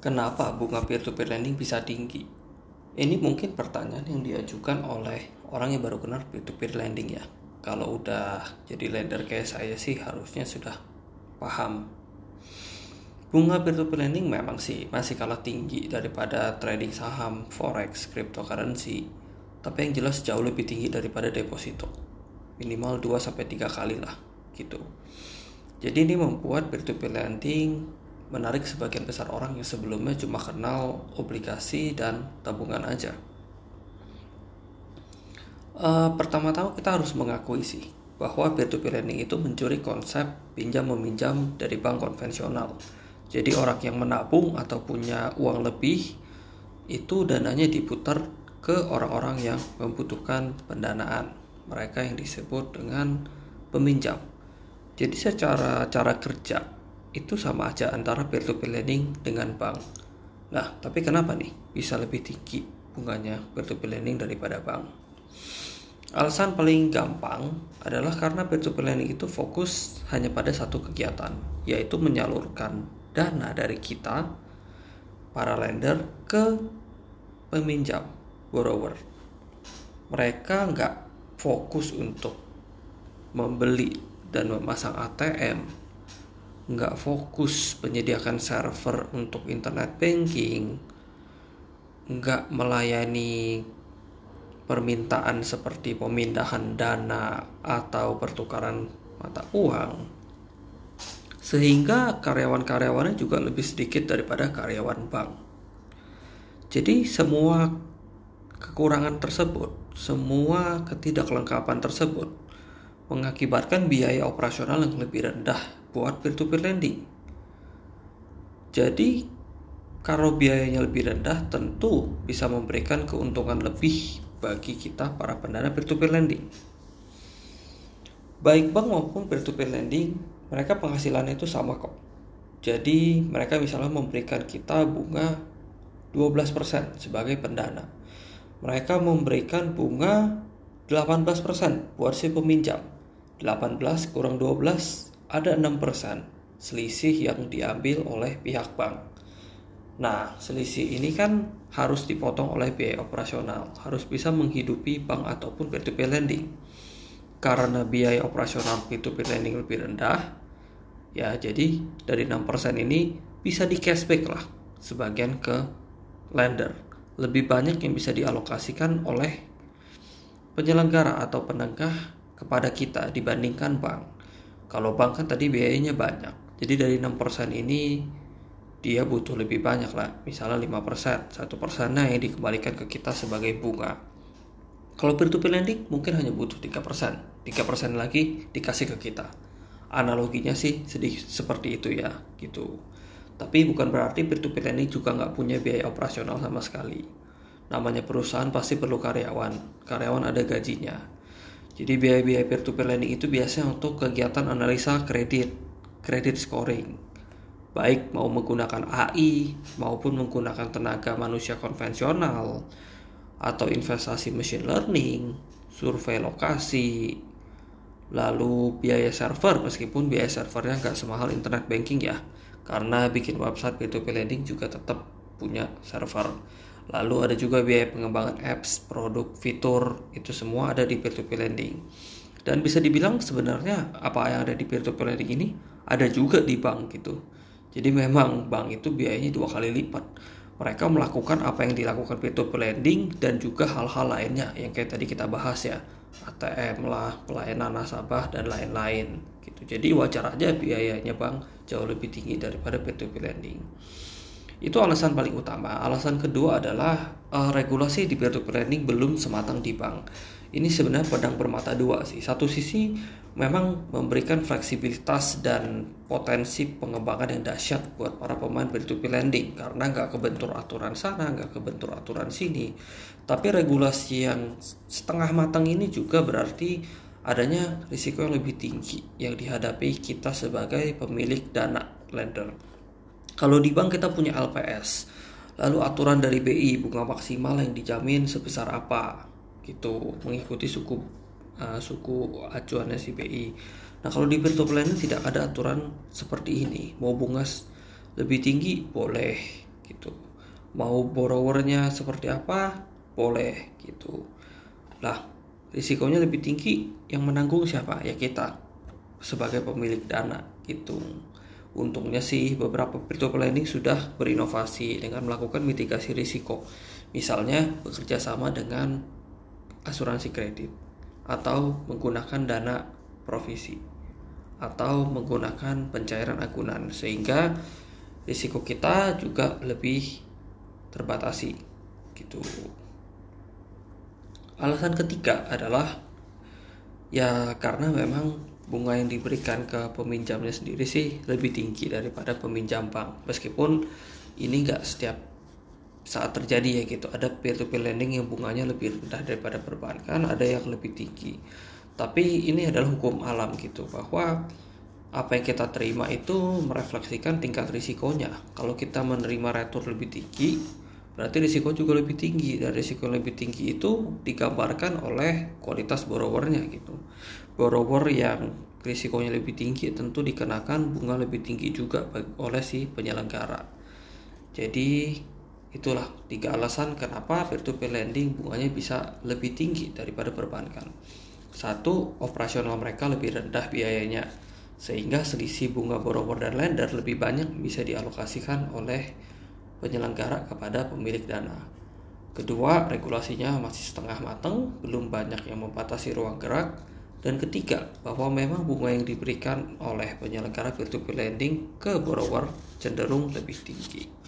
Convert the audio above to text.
Kenapa bunga peer-to-peer lending bisa tinggi? Ini mungkin pertanyaan yang diajukan oleh orang yang baru kenal peer-to-peer lending ya. Kalau udah jadi lender kayak saya sih harusnya sudah paham. Bunga peer-to-peer lending memang sih masih kalah tinggi daripada trading saham, forex, cryptocurrency. Tapi yang jelas jauh lebih tinggi daripada deposito. Minimal 2 3 kali lah gitu. Jadi ini membuat peer-to-peer lending menarik sebagian besar orang yang sebelumnya cuma kenal obligasi dan tabungan aja. Uh, pertama-tama kita harus mengakui sih bahwa peer-to-peer lending itu mencuri konsep pinjam meminjam dari bank konvensional. Jadi orang yang menabung atau punya uang lebih itu dananya diputar ke orang-orang yang membutuhkan pendanaan. Mereka yang disebut dengan peminjam. Jadi secara cara kerja itu sama aja antara peer-to-peer lending dengan bank. Nah, tapi kenapa nih bisa lebih tinggi bunganya peer-to-peer lending daripada bank? Alasan paling gampang adalah karena peer-to-peer lending itu fokus hanya pada satu kegiatan, yaitu menyalurkan dana dari kita, para lender, ke peminjam, borrower. Mereka nggak fokus untuk membeli dan memasang ATM nggak fokus menyediakan server untuk internet banking, nggak melayani permintaan seperti pemindahan dana atau pertukaran mata uang, sehingga karyawan-karyawannya juga lebih sedikit daripada karyawan bank. Jadi semua kekurangan tersebut, semua ketidaklengkapan tersebut mengakibatkan biaya operasional yang lebih rendah buat peer-to-peer lending. Jadi, kalau biayanya lebih rendah, tentu bisa memberikan keuntungan lebih bagi kita para pendana peer-to-peer lending. Baik bank maupun peer-to-peer lending, mereka penghasilannya itu sama kok. Jadi, mereka misalnya memberikan kita bunga 12% sebagai pendana. Mereka memberikan bunga 18% buat si peminjam. 18 kurang 12 ada 6% selisih yang diambil oleh pihak bank. Nah, selisih ini kan harus dipotong oleh biaya operasional, harus bisa menghidupi bank ataupun peer-to-peer lending. Karena biaya operasional peer-to-peer lending lebih rendah, ya jadi dari 6% ini bisa di cashback lah sebagian ke lender. Lebih banyak yang bisa dialokasikan oleh penyelenggara atau penegah kepada kita dibandingkan bank. Kalau bank kan tadi biayanya banyak. Jadi dari 6% ini dia butuh lebih banyak lah. Misalnya 5%, 1% nah yang dikembalikan ke kita sebagai bunga. Kalau peer-to-peer lending mungkin hanya butuh 3%. 3% lagi dikasih ke kita. Analoginya sih sedikit seperti itu ya, gitu. Tapi bukan berarti peer-to-peer lending juga nggak punya biaya operasional sama sekali. Namanya perusahaan pasti perlu karyawan. Karyawan ada gajinya jadi biaya-biaya peer-to-peer lending itu biasanya untuk kegiatan analisa kredit, kredit scoring. Baik mau menggunakan AI maupun menggunakan tenaga manusia konvensional atau investasi machine learning, survei lokasi, lalu biaya server meskipun biaya servernya nggak semahal internet banking ya karena bikin website peer-to-peer lending juga tetap punya server Lalu ada juga biaya pengembangan apps, produk, fitur, itu semua ada di peer-to-peer lending. Dan bisa dibilang sebenarnya apa yang ada di peer-to-peer lending ini ada juga di bank gitu. Jadi memang bank itu biayanya dua kali lipat. Mereka melakukan apa yang dilakukan peer-to-peer lending dan juga hal-hal lainnya yang kayak tadi kita bahas ya. ATM lah, pelayanan nasabah dan lain-lain gitu. Jadi wajar aja biayanya bank jauh lebih tinggi daripada peer-to-peer lending. Itu alasan paling utama. Alasan kedua adalah uh, regulasi di peer-to-peer lending belum sematang di bank. Ini sebenarnya pedang bermata dua sih. Satu sisi memang memberikan fleksibilitas dan potensi pengembangan yang dahsyat buat para pemain peer-to-peer lending karena nggak kebentur aturan sana, nggak kebentur aturan sini. Tapi regulasi yang setengah matang ini juga berarti adanya risiko yang lebih tinggi yang dihadapi kita sebagai pemilik dana lender. Kalau di bank kita punya LPS, lalu aturan dari BI bunga maksimal yang dijamin sebesar apa, gitu, mengikuti suku uh, suku acuannya si BI. Nah kalau di peer to tidak ada aturan seperti ini. Mau bunga lebih tinggi boleh, gitu mau borrowernya seperti apa boleh gitu lah risikonya lebih tinggi yang menanggung siapa ya kita sebagai pemilik dana gitu untungnya sih beberapa peer-to-peer lending sudah berinovasi dengan melakukan mitigasi risiko misalnya bekerja sama dengan asuransi kredit atau menggunakan dana provisi atau menggunakan pencairan agunan sehingga risiko kita juga lebih terbatasi gitu. Alasan ketiga adalah ya karena memang bunga yang diberikan ke peminjamnya sendiri sih lebih tinggi daripada peminjam bank. Meskipun ini nggak setiap saat terjadi ya gitu. Ada peer to peer lending yang bunganya lebih rendah daripada perbankan ada yang lebih tinggi. Tapi ini adalah hukum alam gitu bahwa apa yang kita terima itu merefleksikan tingkat risikonya. Kalau kita menerima retur lebih tinggi berarti risiko juga lebih tinggi dan risiko lebih tinggi itu digambarkan oleh kualitas borrowernya gitu. Borrower yang risikonya lebih tinggi tentu dikenakan bunga lebih tinggi juga oleh si penyelenggara. Jadi itulah tiga alasan kenapa peer-to-peer lending bunganya bisa lebih tinggi daripada perbankan. Satu operasional mereka lebih rendah biayanya sehingga selisih bunga borrower dan lender lebih banyak bisa dialokasikan oleh penyelenggara kepada pemilik dana. Kedua, regulasinya masih setengah matang, belum banyak yang membatasi ruang gerak. Dan ketiga, bahwa memang bunga yang diberikan oleh penyelenggara peer-to-peer lending ke borrower cenderung lebih tinggi.